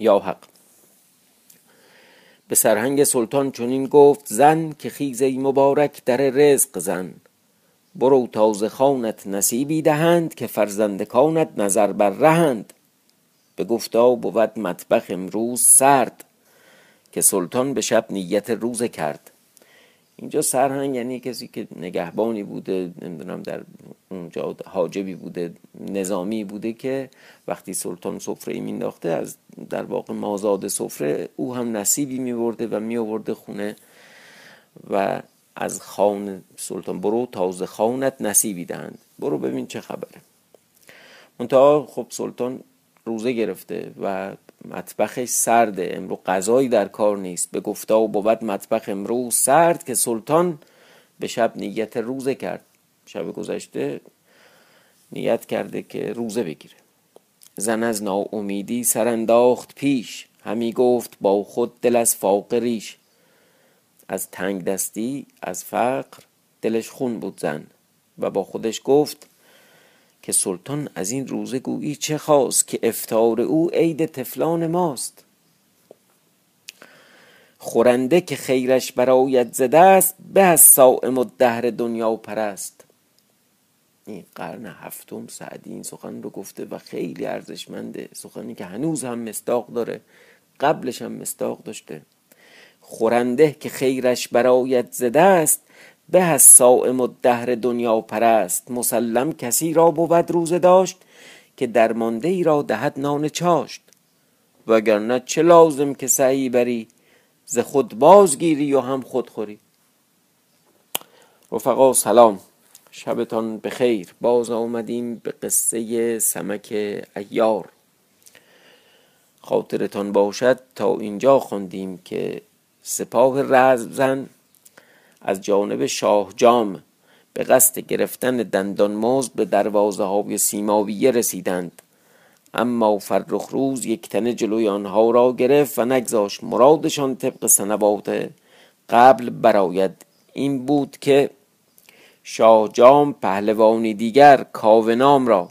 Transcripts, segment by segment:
یا حق. به سرهنگ سلطان چنین گفت زن که خیزه مبارک در رزق زن. برو تازه خانت نصیبی دهند که فرزندکانت نظر بر رهند. به گفتا بود مطبخ امروز سرد که سلطان به شب نیت روزه کرد. اینجا سرهنگ یعنی کسی که نگهبانی بوده نمی‌دونم در اونجا حاجبی بوده نظامی بوده که وقتی سلطان سفره ای مینداخته از در واقع مازاد سفره او هم نصیبی میورده و میورده خونه و از خان سلطان برو تازه خانت نصیبی دهند. برو ببین چه خبره. منتها خب سلطان روزه گرفته و مطبخش سرده. امرو غذایی در کار نیست. به گفتا و بود مطبخ امرو سرد که سلطان به شب نیت روزه کرد. شب گذشته نیت کرده که روزه بگیره. زن از ناامیدی سرانداخت پیش. همی گفت با خود دل از فاقریش از تنگ دستی از فقر دلش خون بود زن. و با خودش گفت که سلطان از این روزه گویی چه خواست که افتار او عید تفلان ماست. خورنده که خیرش برایت زده است به از سائم و دهر دنیا پرست. این قرن هفتم سعدی این سخن رو گفته و خیلی ارزشمنده. سخنی که هنوز هم مستاق داره قبلش هم مستاق داشته. خورنده که خیرش برایت زده است به از سائم و دهر دنیا پرست مسلم کسی را بود روزه داشت که درمانده ای را دهد نان چاشت. وگرنه چه لازم که سعی بری ز خود بازگیری و هم خود خوری. رفقا سلام شبتان بخیر. باز آمدیم به قصه سمک ایار. خاطرتان باشد تا اینجا خوندیم که سپاه رزم از جانب شاه جام به قصد گرفتن دندان مزد به دروازه های سیماویه رسیدند. اما فرخ روز یک تنه جلوی آنها را گرفت و نگذاشت مرادشان طبق سنوات قبل براید. این بود که شاه جام پهلوانی دیگر کاونام را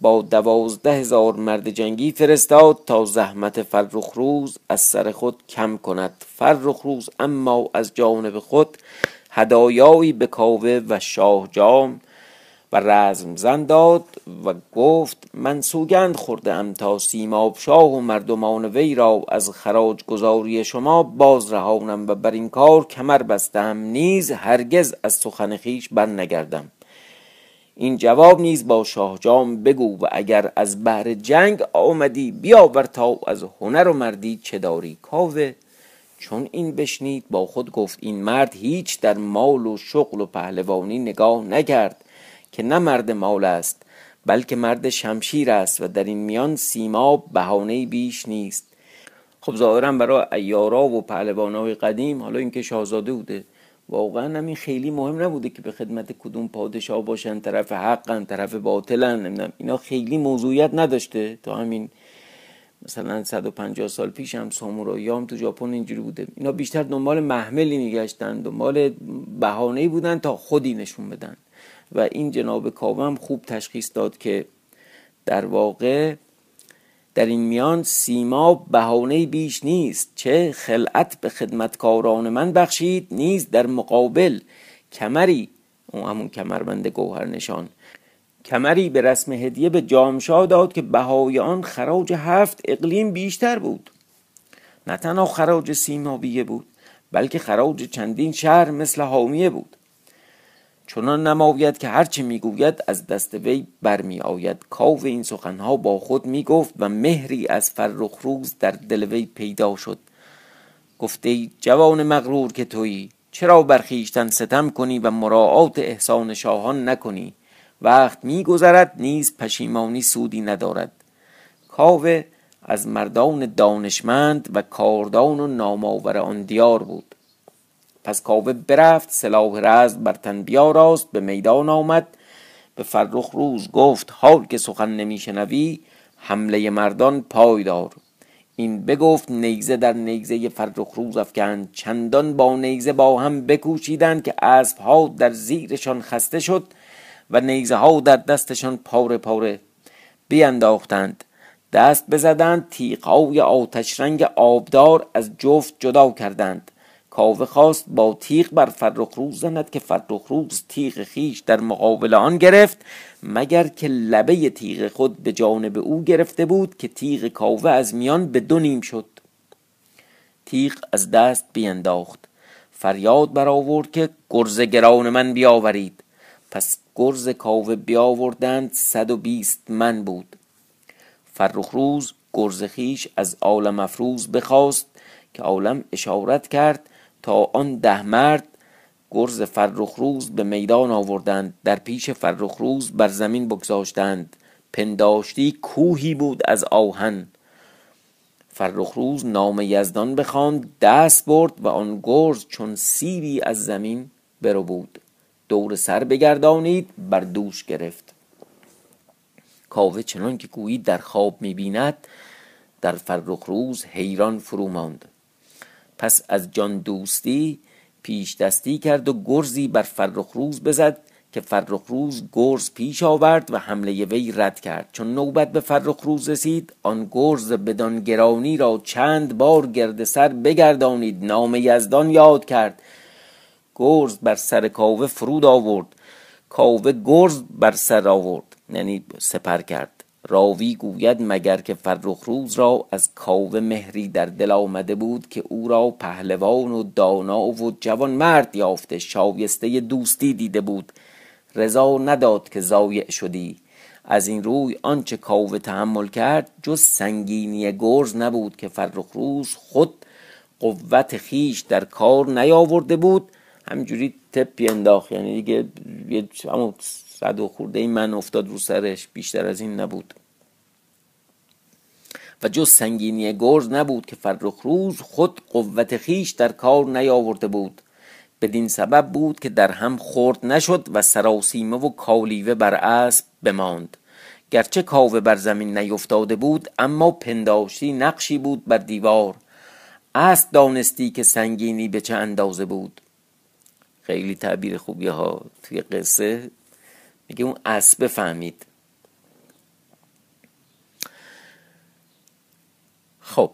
با دوازده هزار مرد جنگی فرستاد تا زحمت فرخ روز از سر خود کم کند. فرخ روز اما از جانب خود هدایایی به کاوه و شاه جام و رزم زن داد و گفت من سوگند خورده ام تا سیماب شاه و مردمان وی را از خراج گذاری شما باز رهانم و بر این کار کمر بستم. نیز هرگز از سخن خیش بر نگردم این جواب نیز با شاه جام بگو و اگر از بهر جنگ آمدی بیاور تا از هنر و مردی چه داری کاوه؟ چون این بشنید با خود گفت این مرد هیچ در مال و شغل و پهلوانی نگاه نکرد که نه مرد مال است بلکه مرد شمشیر است و در این میان سیما بهانه بیش نیست. خب ظاهرا برای ایارا و پهلوانهای قدیم حالا اینکه شاهزاده بوده واقعا همین خیلی مهم نبوده که به خدمت کدوم پادشاه باشن طرف حقن طرف باطلن نمی‌دونم. اینا خیلی موضوعیت نداشته. تا همین مثلا 150 سال پیش هم سامورایی هم تو ژاپن اینجوری بوده. اینا بیشتر دنبال محملی میگشتن دنبال بهانه بودن تا خودی نشون بدن. و این جناب کاوم خوب تشخیص داد که در واقع در این میان سیما بهانه بیش نیست. چه خلعت به خدمتکاران من بخشید نیز در مقابل کمری اون همون کمربند گوهر نشان کمری به رسم هدیه به جامشا داد که بهای آن خراج هفت اقلیم بیشتر بود. نه تنها خراج سیمابیه بود بلکه خراج چندین شهر مثل حامیه بود. چنان نماید که هرچه می‌گوید از دست وی برمی آید کاو این سخنها با خود می‌گفت و مهری از فرخ روز در دل وی پیدا شد. گفته جوان مغرور که تویی چرا برخیشتن ستم کنی و مراعات احسان شاهان نکنی؟ وقت میگذرد نیز پشیمانی سودی ندارد. کاوه از مردان دانشمند و کاردان و نامآور آن دیار بود. پس کاوه برفت سلاح رزم بر تن بیاراست به میدان آمد. به فرخ روز گفت حال که سخن نمیشنوی حمله مردان پایدار این بگفت نیزه در نیزه فرخ روز افکند. چندان با نیزه با هم بکوشیدند که اسب ها در زیرشان خسته شد و نیزه ها در دستشان پاره پاره بیانداختند دست بزدند تیغهای آتش رنگ آبدار از جفت جدا کردند. کاوه خواست با تیغ بر فرخ روز زند که فرخ روز تیغ خیش در مقابل آن گرفت مگر که لبه تیغ خود به جانب او گرفته بود که تیغ کاوه از میان به دو نیم شد. تیغ از دست بینداخت. فریاد برآورد که گرز گران من بیاورید. پس گرز کاوه بیاوردند صد و بیست من بود. فرخ روز گرز خیش از عالم افروز بخواست که عالم اشارت کرد تا آن ده مرد گرز فرخ روز به میدان آوردند. در پیش فرخ روز بر زمین بگذاشتند. پنداشتی کوهی بود از آهن. فرخ روز نام یزدان بخواند دست برد و آن گرز چون سیری از زمین برو بود. دور سر بگردانید بر دوش گرفت. کاوه چنان که گویی در خواب می‌بیند در فرخ روز حیران فرو ماند. پس از جان دوستی پیش دستی کرد و گرزی بر فرخ روز بزد که فرخ روز گرز پیش آورد و حمله وی رد کرد. چون نوبت به فرخ روز رسید آن گرز بدان گرانی را چند بار گرد سر بگردانید نام یزدان یاد کرد. گرز بر سر کاوه فرود آورد. کاوه گرز بر سر آورد یعنی سپر کرد. راوی گوید مگر که فرخ روز را از کاوه مهری در دل آمده بود که او را پهلوان و دانا و جوان مرد یافته شایسته دوستی دیده بود. رضا نداد که ضایع شدی. از این روی آنچه کاوه تحمل کرد جز سنگینی گرز نبود که فرخ روز خود قوت خیش در کار نیاورده بود. همجوری تپی انداخت. یعنی دیگه یه صد و خورده این من افتاد رو سرش بیشتر از این نبود. و جز سنگینی گرز نبود که فرخ روز خود قوت خیش در کار نیاورده بود. بدین سبب بود که در هم خورد نشد و سراسیمه و کالیوه بر اسب بماند. گرچه کاوه بر زمین نیفتاده بود اما پنداشتی نقشی بود بر دیوار. اسب دانستی که سنگینی به چه اندازه بود؟ خیلی تعبیر خوبی ها توی قصه. میگه اون اسب فهمید خب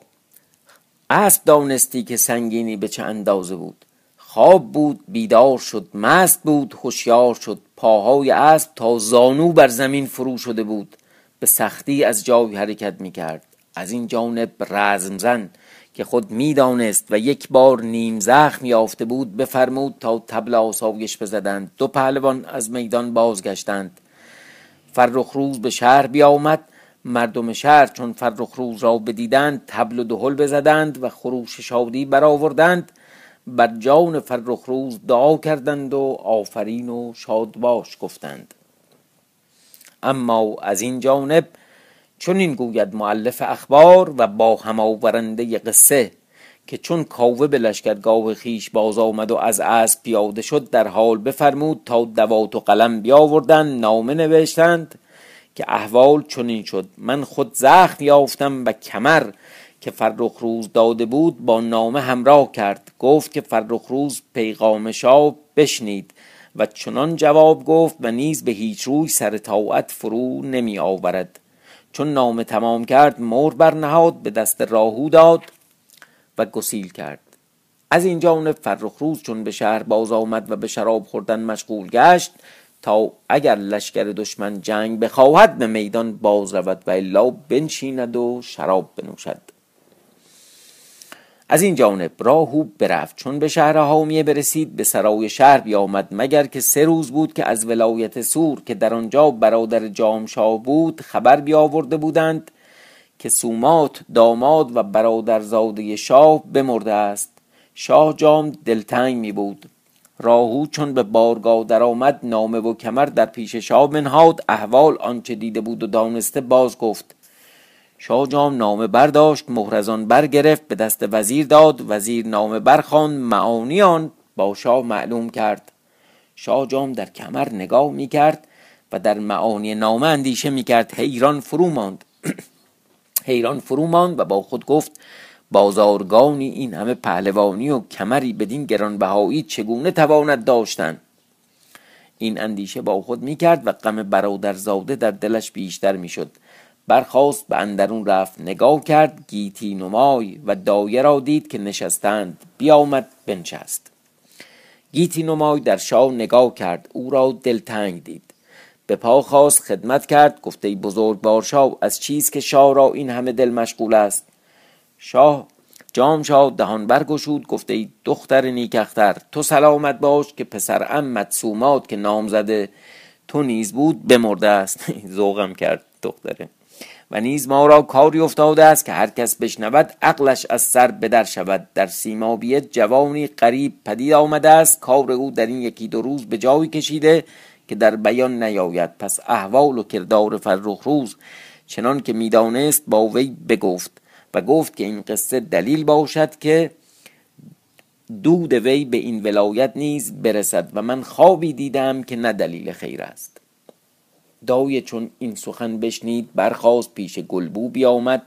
اسب دانستی که سنگینی به چه اندازه بود؟ خواب بود بیدار شد مست بود هوشیار شد. پاهای اسب تا زانو بر زمین فرو شده بود. به سختی از جای حرکت می کرد از این جانب رزم زن که خود می‌دانست و یک بار نیم زخم یافته بود بفرمود تا تبل آسایش بزدند. دو پهلوان از میدان بازگشتند. فرخ روز به شهر بیامد. مردم شهر چون فرخ روز را بدیدند تبل و دهل بزدند و خروش شادی برآوردند. بر جان فرخ روز دعا کردند و آفرین و شاد باش گفتند. اما از این جانب چون این گوید معلف اخبار و با هماورنده قصه که چون کاوه به لشکرگاه خیش باز آمد و از اسب پیاده شد در حال بفرمود تا دوات و قلم بیاوردند نامه نوشتند که احوال چنین شد. من خود زخم یافتم و کمر که فرخ روز داده بود با نامه همراه کرد. گفت که فرخ روز پیغام شاه بشنید و چنان جواب گفت و نیز به هیچ روی سر طاعت فرو نمی آورد. چون نامه تمام کرد مور برنهاد به دست راهو داد و گسیل کرد. از این جانب فرخ روز چون به شهر باز آمد و به شراب خوردن مشغول گشت تا اگر لشکر دشمن جنگ بخواهد به میدان باز رود و الا بنشیند و شراب بنوشد. از این جانب راهو برفت. چون به شهر حامیه برسید به سرای شهر بیامد مگر که سه روز بود که از ولایت سور که در آنجا برادر جامشاه بود خبر بیاورده بودند که سومات داماد و برادرزاده شاه بمرده است. شاه جام دلتنگ می بود. راهو چون به بارگاه درآمد نامه و کمر در پیش شاه بنهاد احوال آنچه دیده بود و دانسته باز گفت شاه جام نامه برداشت مهرزان برگرفت به دست وزیر داد وزیر نامه برخواند معانی آن با شاه معلوم کرد. شاه جام در کمر نگاه می کرد و در معانی نامه اندیشه می کرد حیران فرو ماند. حیران فرو ماند و با خود گفت بازارگانی این همه پهلوانی و کمری بدین گرانبهایی چگونه تواند داشتن؟ این اندیشه با خود می کرد و غم برادرزاده در دلش بیشتر می شد برخواست به اندرون رفت نگاه کرد گیتی نمای و دایه را دید که نشستند. بیامد بنشست. گیتی نمای در شاه نگاه کرد او را دلتنگ دید. به پا خواست خدمت کرد گفته بزرگ بار شاه از چیز که شاه را این همه دل مشغول است. شاه جام شاه دهان برگشود گفته ای دختر نیکختر تو سلامت باش که پسر ام مدسومات که نام زده تو نیز بود بمرده است. ذوقم کرد دختره. و نیز ما را کاری افتاده است که هر کس بشنود عقلش از سر بدر شود. در سیمابیت جوانی قریب پدید آمده است. کار او در این یکی دو روز به جایی کشیده که در بیان نیاید. پس احوال و کردار فرخ روز چنان که می‌دانست با وی بگفت و گفت که این قصه دلیل باشد که دود وی به این ولایت نیز برسد و من خوابی دیدم که نه دلیل خیر است. دایه چون این سخن بشنید برخواست پیش گلبو بیامد.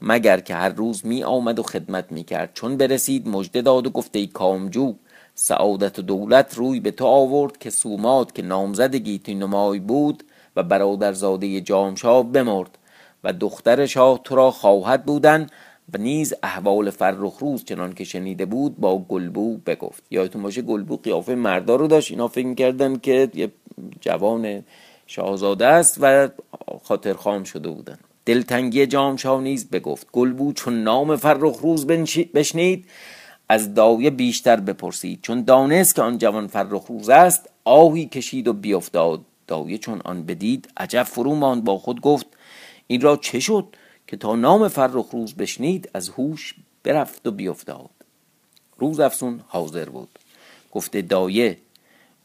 مگر که هر روز می آمد و خدمت می کرد. چون برسید مژده داد و گفته ای کامجو سعادت و دولت روی به تو آورد که سومات که نامزد گیتی نمای بود و برادرزاده جامشاه بمرد و دختر شاه تو را خواهد بودن و نیز احوال فرخ روز چنان که شنیده بود با گلبو بگفت. یادتون باشه گلبو قیافه مردا رو داشت. اینا فکر کردن که یه جوان شاهزاده است و خاطر خام شده بودن. دلتنگی جامشاه نیز بگفت. گلبو چون نام فرخ روز بشنید از دایه بیشتر بپرسید. چون دانست که آن جوان فرخ روز است آهی کشید و بیافتاد. دایه چون آن بدید عجب فرو ماند با خود گفت این را چه شد که تا نام فرخ روز بشنید از هوش برفت و بیافتاد؟ روز افسون حاضر بود. گفته دایه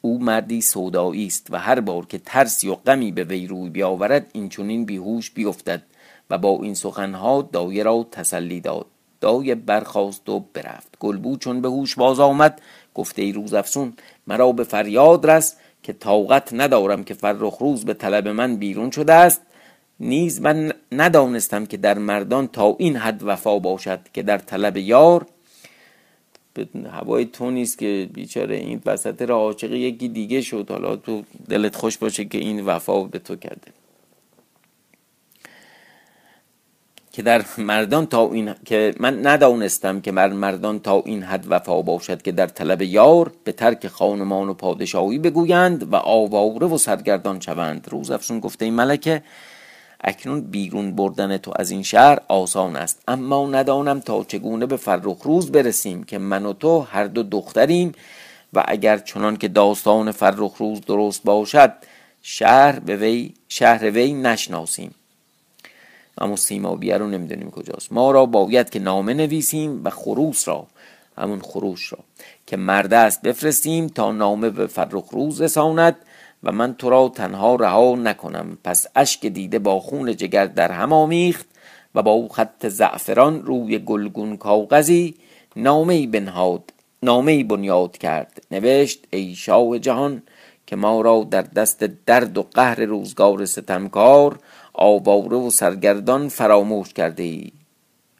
او مردی سودایی است و هر بار که ترسی و غمی به وی روی بیاورد این چونین بیهوش بیفتد و با این سخنها دایه را تسلی داد. دایه برخواست و برفت. گلبو چون به هوش باز آمد گفته ای روز افسون مرا به فریاد رس که طاقت ندارم که فرخ روز به طلب من بیرون شده است. نیز من ندانستم که در مردان تا این حد وفا باشد که در طلب یار هوای تو نیست که بیچاره این وسط را عاشق یکی دیگه شد. حالا تو دلت خوش باشه که این وفا به تو کرده. که در مردان تا این که من ندانستم که بر مردان تا این حد وفا باشد که در طلب یار به ترک خانمان و پادشاهی بگویند و آواره و سرگردان شوند. روز افسون گفته این ملکه اکنون بیرون بردن تو از این شهر آسان است. اما ندانم تا چگونه به فرخ روز برسیم که من و تو هر دو دختریم و اگر چنان که داستان فرخ روز درست باشد شهر به وی شهر وی نشناسیم. اما سیمابیه رو نمی‌دونیم کجاست. ما را باید که نامه نویسیم و خروس را همون خروش را که مرد است بفرستیم تا نامه به فرخ روز رساند و من تو را تنها رها نکنم. پس اشک دیده با خون جگر در هم آمیخت و با او خط زعفران روی گلگون کاغذی نامه بنهاد نامه بنیاد کرد. نوشت ای شاه جهان که ما را در دست درد و قهر روزگار ستمکار آواره و سرگردان فراموش کرده ای.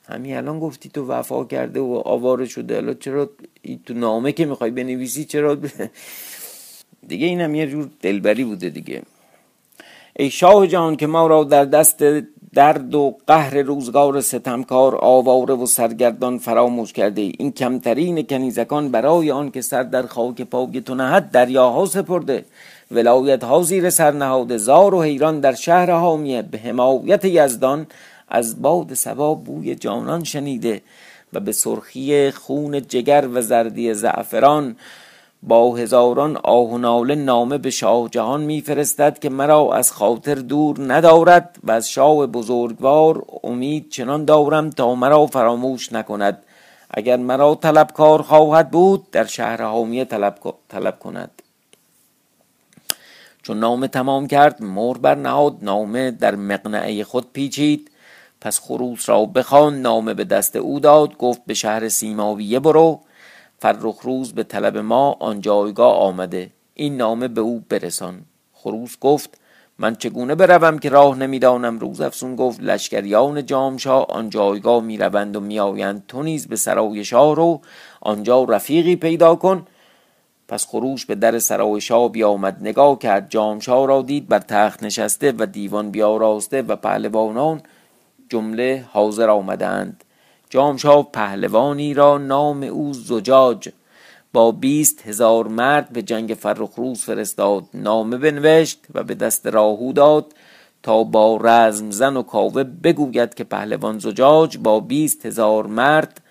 همین الان گفتی تو وفا کرده و آواره شده. الان چرا تو نامه که می‌خوای بنویسی چرا؟ دیگه این هم یه جور دلبری بوده دیگه. ای شاه جان که ما را در دست درد و قهر روزگار ستمکار آواره و سرگردان فراموش کرده این کمترین کنیزکان برای آن که سر در خاک پای تو نهد دریاها سپرده. ولایت ها زیر سر نهاده. زار و حیران در شهر حامیه. به حمایت یزدان از باد سبا بوی جانان شنیده و به سرخی خون جگر و زردی زعفران با هزاران آه و ناله نامه به شاه جهان میفرستد که مرا از خاطر دور ندارد و از شاه بزرگوار امید چنان دارم تا مرا فراموش نکند. اگر مرا طلبکار خواهد بود در شهر حامیه طلب, طلب کند. چون نامه تمام کرد مور بر نهاد نامه در مقنعه خود پیچید. پس خروس را بخوان نامه به دست او داد گفت به شهر سیماویه برو. فرخ روز به طلب ما آن جایگاه آمده. این نامه به او برسان. خروس گفت من چگونه بروم که راه نمی‌دانم؟ روز افسون گفت لشکریان جامشاه آن جایگاه می‌روند و میآیند. تو نیز به سرای شاه رو آنجا رفیقی پیدا کن. پس خروش به در سرای شاه بیامد. نگاه کرد. جامشاه را دید بر تخت نشسته و دیوان بیاراسته و پهلوانان جمله حاضر آمدند. جامشاه پهلوانی را نام او زجاج. با بیست هزار مرد به جنگ فرخروز فرستاد. نامه بنوشت و به دست راهو داد تا با رزم زن و کاوه بگوید که پهلوان زجاج با بیست هزار مرد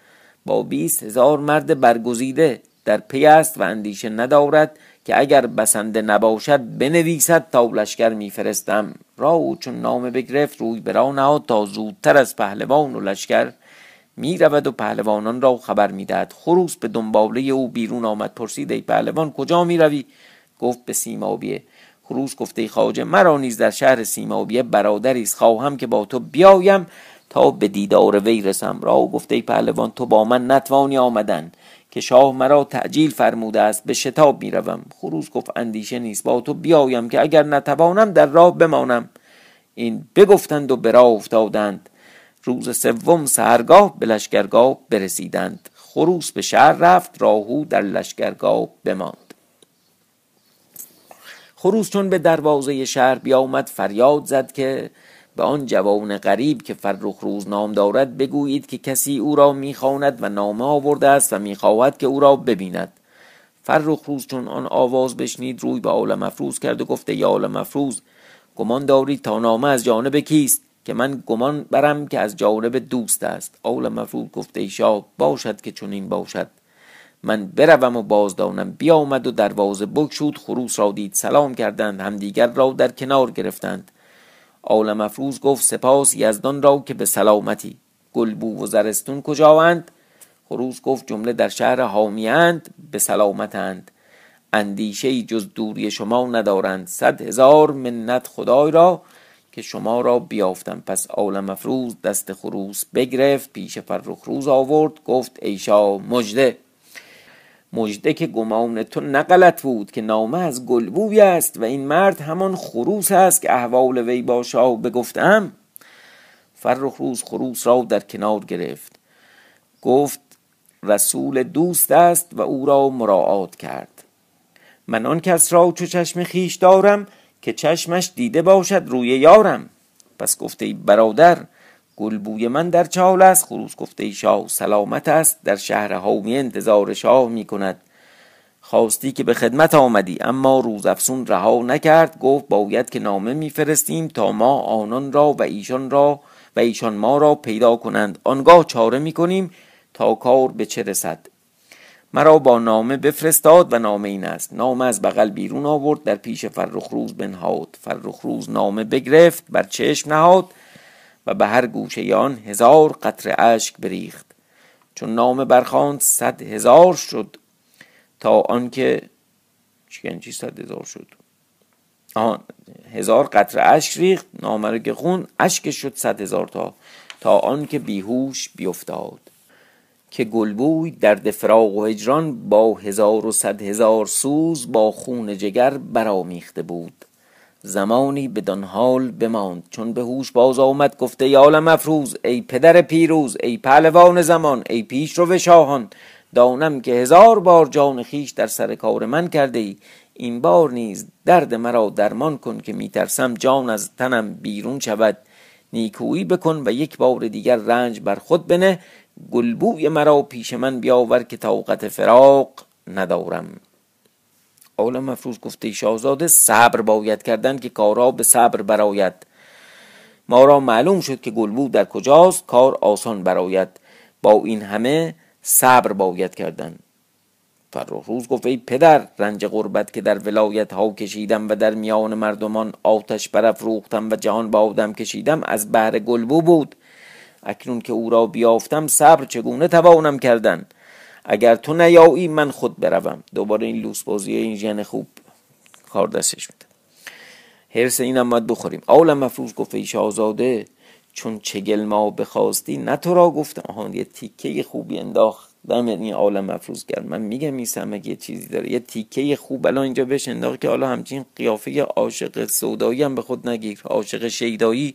با بیست هزار مرد برگزیده در پی است و اندیشه ندارد که اگر بسنده نباشد بنویسد تا لشکر میفرستم. را چون نامه بگرفت روی برا نهاد تا زودتر از پهلوان و لشکر می رود و پهلوانان را خبر می‌دهد. خروس به دنباله او بیرون آمد پرسید ای پهلوان کجا می روی گفت به سیمابیه. خروس گفته خواجه مرا نیز در شهر سیمابیه برادری است. خواهم که با تو بیایم تا به دیدار وی رسم. را گفته پهلوان تو با من نتوانی آمدن که شاه مرا تعجیل فرموده است. به شتاب می‌روم. خروس گفت اندیشه نیست. با تو بیایم که اگر نتوانم در راه بمانم. این بگفتند و به راه افتادند. روز سوم سهرگاه به لشکرگاه برسیدند. خروس به شهر رفت راهو در لشکرگاه بماند. خروس چون به دروازه شهر بیامد فریاد زد که به آن جوان غریب که فرخ روز نام دارد بگویید که کسی او را می‌خواند و نامه آورده است و می‌خواهد که او را ببیند. فرخ روز چون آن آواز بشنید روی به عالم افروز کرد و گفته یا عالم افروز گمان دارید تا نامه از جانب کیست؟ که من گمان برم که از جانب دوست است. عالم مفروض گفته ایشا باشد که چنین باشد. من بروم و بازدانم. بیامد و دروازه بگشود. خروس را دید سلام کردند. همدیگر را در کنار گرفتند. عالم افروز گفت سپاس یزدان را که به سلامتی. گلبو و زرستون کجاوند خروس گفت جمله در شهر حامیند به سلامتند. اندیشه جز دوری شما ندارند. صد هزار منت خدای را که شما را بیافتم. پس عالم مفروز دست خروس بگرفت پیش فرخ روز آورد گفت ایشا مجده مجده که گمان تو نقلت بود که نامه از گلبوی است و این مرد همان خروس است که احوال وی با شاه بگفتم. فرخ روز خروس را در کنار گرفت. گفت رسول دوست است و او را مراعات کرد. من آن کس را چو چشم خیش دارم که چشمش دیده باشد روی یارم. پس گفته ای برادر گلبوی من در چال است. خروس گفته ای شاه سلامت است. در شهر حامی انتظار شاه می کند. خواستی که به خدمت آمدی اما روز افسون رها نکرد. گفت باید که نامه میفرستیم تا ما آنان را و ایشان را و ایشان ما را پیدا کنند. آنگاه چاره می‌کنیم تا کار به چه رسد. مرا با نامه بفرستاد و نامه این است. نامه از بغل بیرون آورد در پیش فرخروز بنهاد. فرخروز نامه بگرفت بر چشم نهاد و به هر گوشه آن هزار قطر اشک بریخت. چون نامه برخواند صد هزار شد تا آنکه چی چی صد هزار شد؟ آن هزار قطر اشک ریخت نامه رو که خون اشکش شد صد هزار تا تا آنکه بیهوش بیفتاد. که گلبوی در فراق و هجران با هزار و صد هزار سوز با خون جگر برامیخته بود. زمانی بدان حال بماند چون به هوش باز آمد گفته یال مفروز ای پدر پیروز ای پهلوان زمان ای پیش رو شاهان دانم که هزار بار جان خیش در سر کار من کرده ای. این بار نیز درد مرا درمان کن که میترسم جان از تنم بیرون شود. نیکویی بکن و یک بار دیگر رنج بر خود بنه گلبوی مرا پیش من بیاور که طاقت فراق ندارم. عالم مفروض گفته شاهزاده صبر باید کردن که کارا به صبر براید ما را معلوم شد که گلبو در کجاست کار آسان براید با این همه صبر باید کردن. فرخ روز گفت ای پدر رنج غربت که در ولایت ها کشیدم و در میان مردمان آتش برافروختم و جهان با آدم کشیدم از بهر گلبو بود. اکنون که او را بیافتم صبر چگونه توانم کردن؟ اگر تو نیایی من خود بروم. دوباره این لوس بازی این ژن خوب کار دستش میده. حرس اینم باید بخوریم. اولم مفروض گفت ای شاهزاده چون چگل ما بخواستی نه تو را گفتم. آهان یه تیکه خوبی انداخت دم این عالم مفروض کرد. من میگم این سمک یه چیزی داره. یه تیکه خوب الان اینجا بهش انداخت که حالا همچین قیافه عاشق سودایی هم به خود نگیر. عاشق شیدایی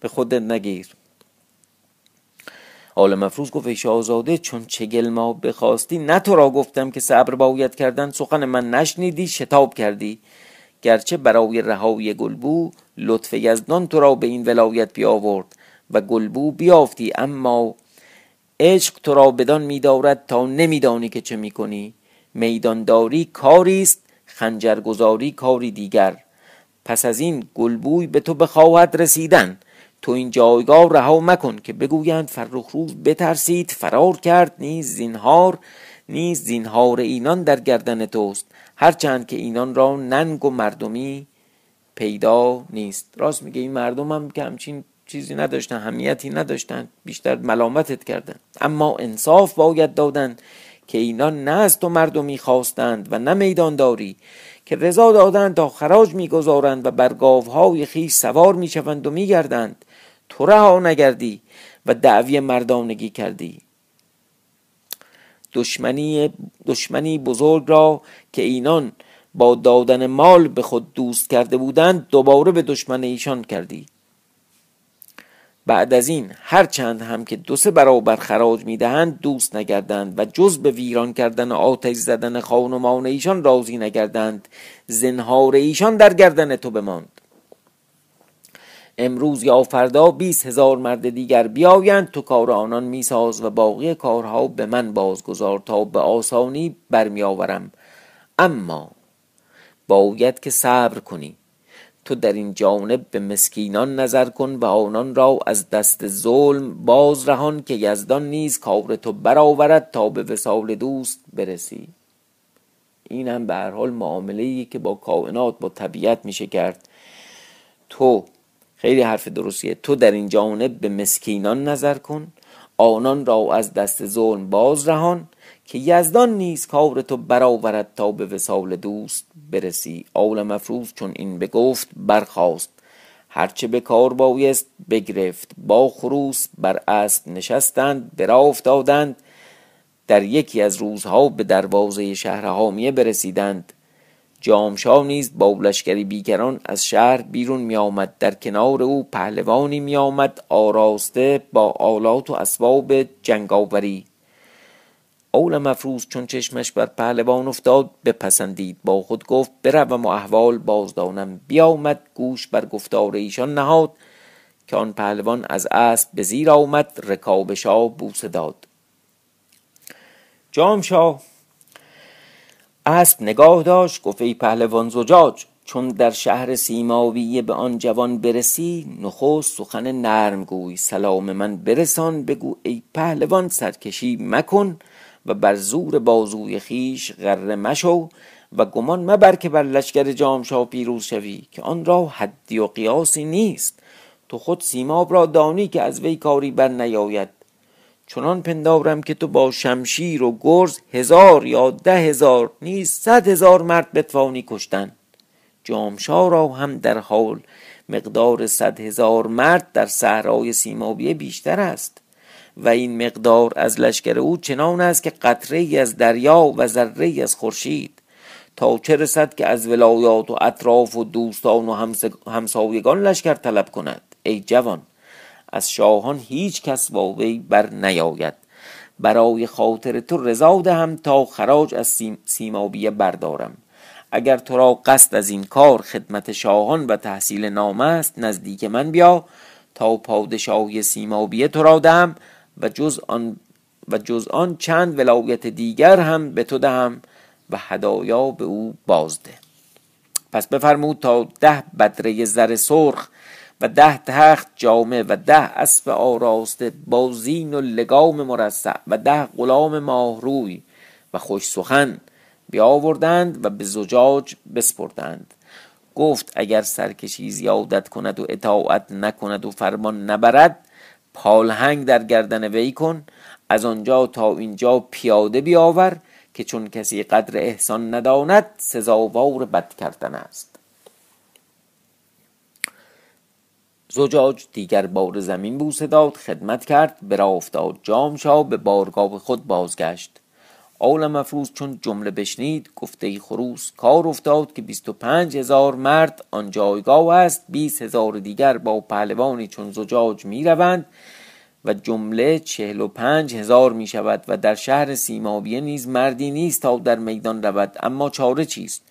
به خودت نگیر. آل مفروض گفت شاهزاده چون چگل ما بخواستی نه تو را گفتم که صبر باید کردن سخن من نشنیدی شتاب کردی. گرچه برای رهایی گلبو لطف یزدان تو را به این ولایت بیاورد و گلبو بیافتی اما عشق تو را بدان میدارد تا نمیدانی که چه می‌کنی. میدانداری کاری است خنجرگذاری کاری دیگر. پس از این گلبوی به تو بخواهد رسیدن. تو این جایگاه رها مکن که بگویند فرخ روز بترسید فرار کرد نیز زینهار نیز زینهار اینان در گردن توست. هرچند که اینان را ننگ و مردمی پیدا نیست. راست میگه این مردم هم که همچین چیزی نداشتن همیتی نداشتن بیشتر ملامتت کردن. اما انصاف باید دادن که اینان نه از تو مردمی خواستند و نه میدان داری که رضا دادند تا خراج می‌گذارند و بر گاوهای خیش سوار می‌شوند و میگردند. تو رها نگردی و دعوی مردانگی کردی. دشمنی, دشمنی بزرگ را که اینان با دادن مال به خود دوست کرده بودند دوباره به دشمن ایشان کردی. بعد از این هر چند هم که دو سه برابر خراج می‌دهند دوست نگردند و جز به ویران کردن آتش زدن خانمان ایشان راضی نگردند. زنهار ایشان در گردن تو بماند. امروز یا فردا بیست هزار مرد دیگر بیایند تو کار آنان میساز و باقی کارها به من بازگذار تا به آسانی برمیآورم. اما باید که صبر کنی. تو در این جانب به مسکینان نظر کن و آنان را از دست ظلم باز رهان که یزدان نیز کار تو برآورد تا به وسال دوست برسی. این هم به هر حال معامله که با کائنات با طبیعت میشه کرد. تو خیلی حرف درستیه. تو در این جانب به مسکینان نظر کن. آنان را از دست ظلم باز رهان که یزدان نیز کار تو برآورد تا به وسال دوست برسی. آول مفروض چون این بگفت برخاست. هرچه به کار بایست بگرفت. با خروس بر اسب نشستند برا افتادند. در یکی از روزها به دروازه شهر حامیه برسیدند. جامشا نیز با لشکری بیکران از شهر بیرون می آمد در کنار او پهلوانی می آمد آراسته با آلات و اسباب جنگاوری. اول مفروض چون چشمش بر پهلوان افتاد بپسندید. با خود گفت بروم و احوال بازدانم. بیامد گوش بر گفتار ایشان نهاد که آن پهلوان از اسب به زیر آمد رکاب شاه بوسه داد. جامشاه اسب نگاه داشت گفت ای پهلوان زجاج چون در شهر سیماویه به آن جوان برسی نخست سخن نرم گوی سلام من برسان بگو ای پهلوان سرکشی مکن و بر زور بازوی خیش غره مشو و گمان مبر که بر لشکر جامشا پیروز شوی که آن را حدی و قیاسی نیست. تو خود سیماب را دانی که از وی کاری بر نیاید چنان پندارم که تو با شمشیر و گرز هزار یا ده هزار نیز صد هزار مرد بتوانی کشتن. جامشا را هم در حال مقدار صد هزار مرد در صحرای سیمابیه بیشتر است و این مقدار از لشکر او چنان است که قطره از دریا و ذره از خورشید. تا چه رسد که از ولایات و اطراف و دوستان و همسایگان لشکر طلب کند. ای جوان از شاهان هیچ کس با وی بر نیاید. برای خاطر تو رضا دهم تا خراج از سیم سیمابیه بردارم. اگر تو را قصد از این کار خدمت شاهان و تحصیل نام است نزدیک من بیا تا پادشاهی سیمابیه تو را دهم و جز آن و جز آن چند ولایت دیگر هم به تو دهم و هدایا به او بازده. پس بفرمود تا ده بدره زر سرخ و ده تخت جامه و ده اسب آراسته با زین و لگام مرصع و ده غلام ماهروی و خوش سخن بیاوردند و به زجاج بسپردند. گفت اگر سرکشی زیادت کند و اطاعت نکند و فرمان نبرد پالهنگ در گردن وی کن از آنجا تا اینجا پیاده بیاور که چون کسی قدر احسان نداند سزاوار بد کردن است. زجاج دیگر بار زمین بوسه داد خدمت کرد برا افتاد. جامشا به بارگاه خود بازگشت. آل مفروض چون جمله بشنید گفته خروس کار افتاد که بیست و پنج هزار مرد آن جایگاه است بیست هزار دیگر با پهلوانی چون زجاج می روند و جمله چهل و پنج هزار می شود و در شهر سیمابیه نیز مردی نیست تا در میدان رود. اما چاره چیست؟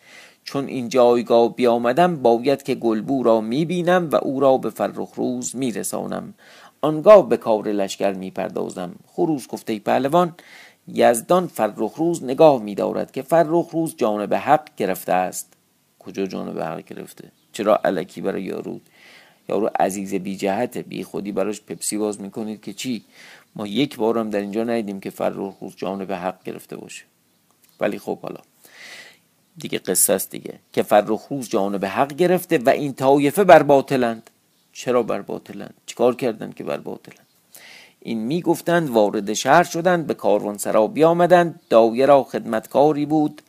چون این جایگاه بیامدم باید که گلبو را می بینم و او را به فرخ روز می رسانم آنگاه به کار لشکر می پردازم خروز گفته پهلوان یزدان فرخ روز نگاه می دارد که فرخ روز جانب حق گرفته است. کجا جانب حق گرفته؟ چرا علکی برای یارو یارو عزیز بی جهت بی خودی براش پپسی باز می‌کنید که چی؟ ما یک بارم در اینجا ندیدیم که فرخ روز جانب حق گرفته باشه. ولی خب حالا دیگه قصه است دیگه که فرخ روز جانب حق گرفته و این طایفه بر باطلند. چرا بر باطلند؟ چیکار کردند که بر باطلند؟ این می‌گفتند وارد شهر شدند به کاروانسرا بیامدند. دایه را خدمتکاری بود.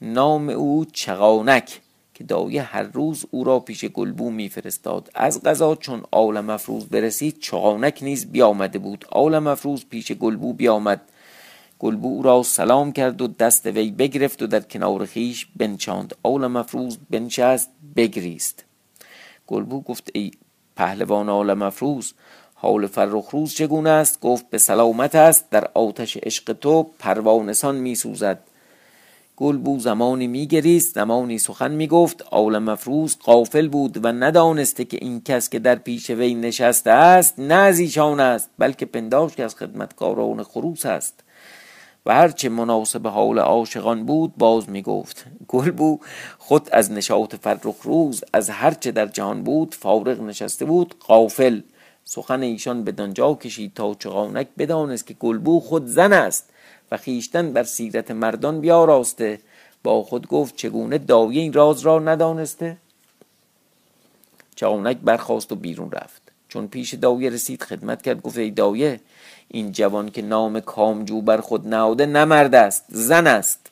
نام او چغانک که دایه هر روز او را پیش گلبو میفرستاد. از غذا چون آل مفروز برسید چغانک نیز بیامده بود. آل مفروز پیش گلبو بیامد. گلبو او را سلام کرد و دست وی بگرفت و در کنار خیش بنچاند آل مفروز بنشست بگریست. گلبو گفت ای پهلوان آل مفروز حال فرخروز چگونه است؟ گفت به سلامت است در آتش عشق تو پروانسان می سوزد گلبو زمانی میگریست زمانی سخن می‌گفت آل مفروز قافل بود و ندانسته که این کس که در پیش وی نشسته است نه از ایشان است بلکه پنداش که از خدمتکاران خروس است. و هرچه مناسب حال عاشقان بود باز می گفت گلبو خود از نشاط فرخ روز از هرچه در جهان بود فارغ نشسته بود قافل سخن ایشان به دنجا کشید تا چغانک بدانست که گلبو خود زن است و خیشتن بر سیرت مردان بیاراسته. با خود گفت چگونه دایه این راز را ندانسته؟ چغانک برخواست و بیرون رفت. چون پیش دایه رسید خدمت کرد گفت ای دایه این جوان که نام کامجو بر خود نهاده نه مرد است زن است.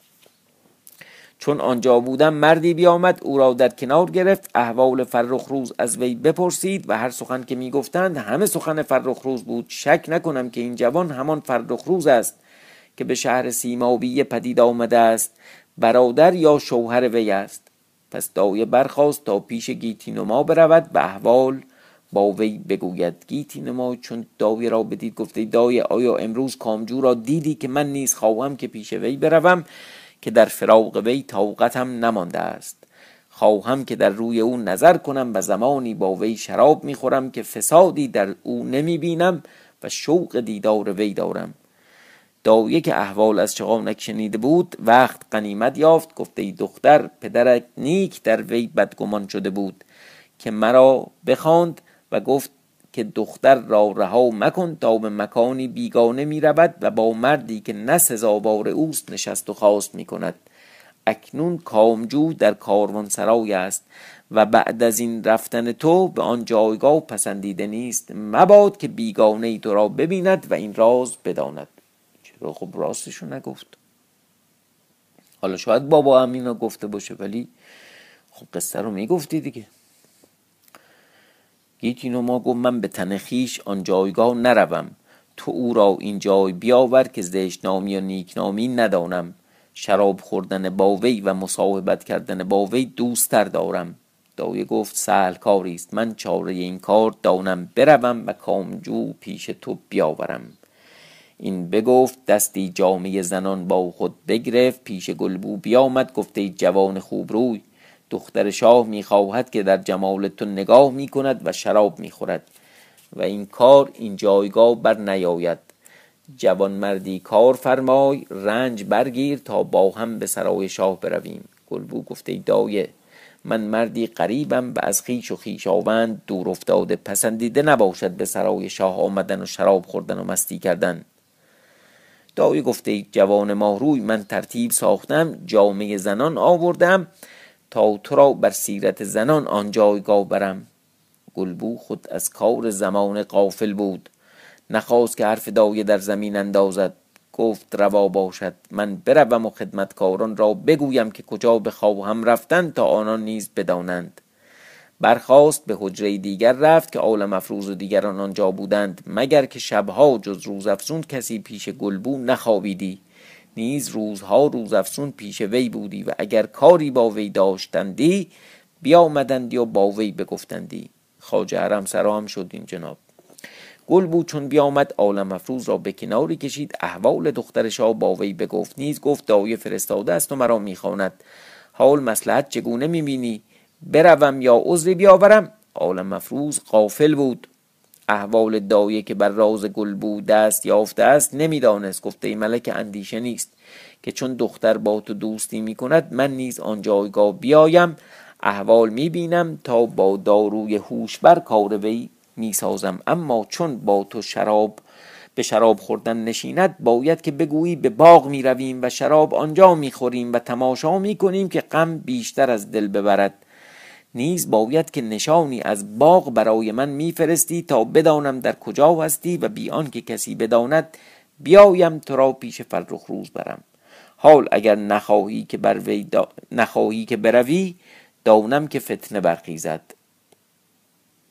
چون آنجا بودم مردی بیامد او را در کنار گرفت احوال فرخ روز از وی بپرسید و هر سخن که می‌گفتند همه سخن فرخ روز بود. شک نکنم که این جوان همان فرخ روز است که به شهر سیمابی پدید آمده است برادر یا شوهر وی است. پس دایه برخواست تا پیش گیتینما برود به احوال با وی بگوید گیتی نما چون دایه را بدید. گفته دایه آیا امروز کامجو را دیدی که من نیز خواهم که پیش وی بروم که در فراغ وی طاقتم نمانده است؟ خواهم که در روی او نظر کنم و زمانی با وی شراب می‌خورم که فسادی در او نمی بینم و شوق دیدار وی دارم. دایه که احوال از چغانک شنیده بود وقت قنیمت یافت. گفته دختر پدرت نیک در وی بدگمان شده بود که مرا بخواند و گفت که دختر را رها مکن تا به مکانی بیگانه می رود و با مردی که نه سزاوار اوست نشست و خواست می کند اکنون کامجو در کاروان سرای است و بعد از این رفتن تو به آن جایگاه پسندیده نیست. مباد که بیگانه ای تو را ببیند و این راز بداند. چرا خب راستشو نگفت؟ حالا شاید بابا هم گفته باشه ولی خب قصه رو می‌گفتی دیگه. ما گفت من به تن خیش آن جایگاه نروم. تو او را این جای بیاور که زشتنامی و نیکنامی ندانم. شراب خوردن با وی و مصاحبت کردن با وی دوستتر دارم. دایه گفت سهل کاری است. من چاره این کار دانم. بروم و کامجو پیش تو بیاورم. این بگفت دستی جامعه زنان با خود بگرفت. پیش گلبو بیامد گفته جوان خوب روی. دختر شاه می‌خواهد که در جمال تو نگاه می‌کند و شراب می‌خورد. و این کار این جایگاه بر نیاید. جوان مردی کار فرمای رنج برگیر تا با هم به سرای شاه برویم. گلبو گفته دایه من مردی قریبم و از خیش و خیشاوند دور افتاده پسندیده نباشد به سرای شاه آمدن و شراب خوردن و مستی کردن. دایه گفته جوان ماهروی من ترتیب ساختم جامعه زنان آوردم تا تو را بر سیرت زنان آن جایگاه برم. گلبو خود از کار زمان قافل بود. نخواست که حرف دایه در زمین اندازد. گفت روا باشد. من بروم و خدمتکاران را بگویم که کجا بخواهم رفتن تا آنان نیز بدانند. برخواست به حجره دیگر رفت که عالم افروز و دیگران آنجا بودند. مگر که شبها جز روز افزون کسی پیش گلبو نخوابیدی؟ نیز روزها روزافزون پیش وی بودی و اگر کاری با وی داشتندی بیامدندی و با وی بگفتندی. خواجه حرم سرام شد این جناب. گل بود چون بیامد عالم مفروز را به کناری کشید. احوال دختر شاه با وی بگفت. نیز گفت دایه فرستاده است و مرا می‌خواند. حال مسلحت چگونه می‌بینی؟ بروم یا عذری بیاورم؟ عالم مفروز قافل بود. احوال دایه که بر راز گل بود دست یافته است نمی‌دانست گفته ای ملک اندیشه نیست که چون دختر با تو دوستی می کند من نیز آن جایگاه بیایم احوال می بینم تا با داروی هوش بر کار وی می سازم اما چون با تو شراب به شراب خوردن نشیند باید که بگویی به باغ می رویم و شراب آنجا می خوریم و تماشا می کنیم که غم بیشتر از دل ببرد. نیز باید که نشانی از باغ برای من میفرستی تا بدانم در کجا هستی و بیان که کسی بداند بیایم تو را پیش فرخ روز برم. حال اگر نخواهی که بر وی نخواهی که بروی دانم که فتنه برخیزد.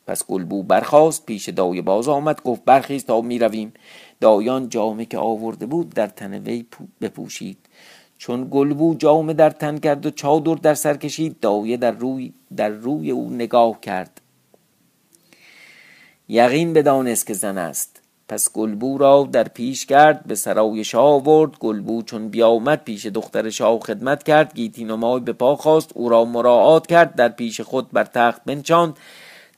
پس گلبو برخاست پیش دای باز آمد گفت برخیز تا می رویم دایان جامه که آورده بود در تن وی بپوشید. چون گلبو جامه در تن کرد و چادر در سر کشید دایه در روی, در روی او نگاه کرد. یقین بدانست که زن است. پس گلبو را در پیش کرد به سرای شاه آورد. گلبو چون بیامد پیش دختر شاه خدمت کرد. گیتی نمای به پا خواست او را مراعات کرد. در پیش خود بر تخت بنشاند.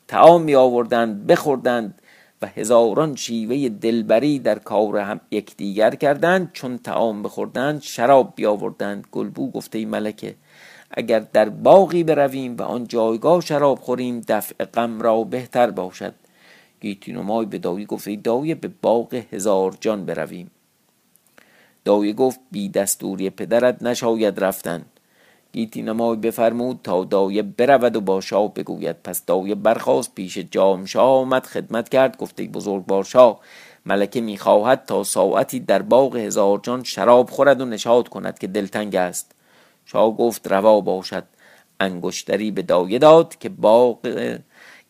تعام می آوردند بخوردند. و هزاران شیوه دلبری در کار هم یکدیگر کردند چون تعام بخوردند شراب بیاوردند. گلبو گفته ای ملکه اگر در باقی برویم و آن جایگاه شراب خوریم دفع غم را بهتر باشد. گیتی به دایی گفت ای دایه به باغ هزار جان برویم. دایه گفت بی دستوری پدرت نشاید رفتن. گیتی نمای بفرمود تا دایه برود و با شاه بگوید پس دایه برخواست پیش جام شاه آمد خدمت کرد گفته بزرگ بار شاه ملکه می‌خواهد تا ساعتی در باغ هزار جان شراب خورد و نشاد کند که دلتنگ است. شاه گفت روا باشد. انگشتری به دایه داد که باغ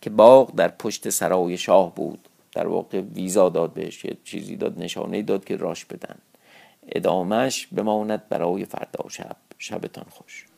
که باغ در پشت سرای شاه بود. در واقع ویزا داد بهش یه چیزی داد نشانه داد که راش بدن. ادامش بماند برای فردا شب. شبتان خوش.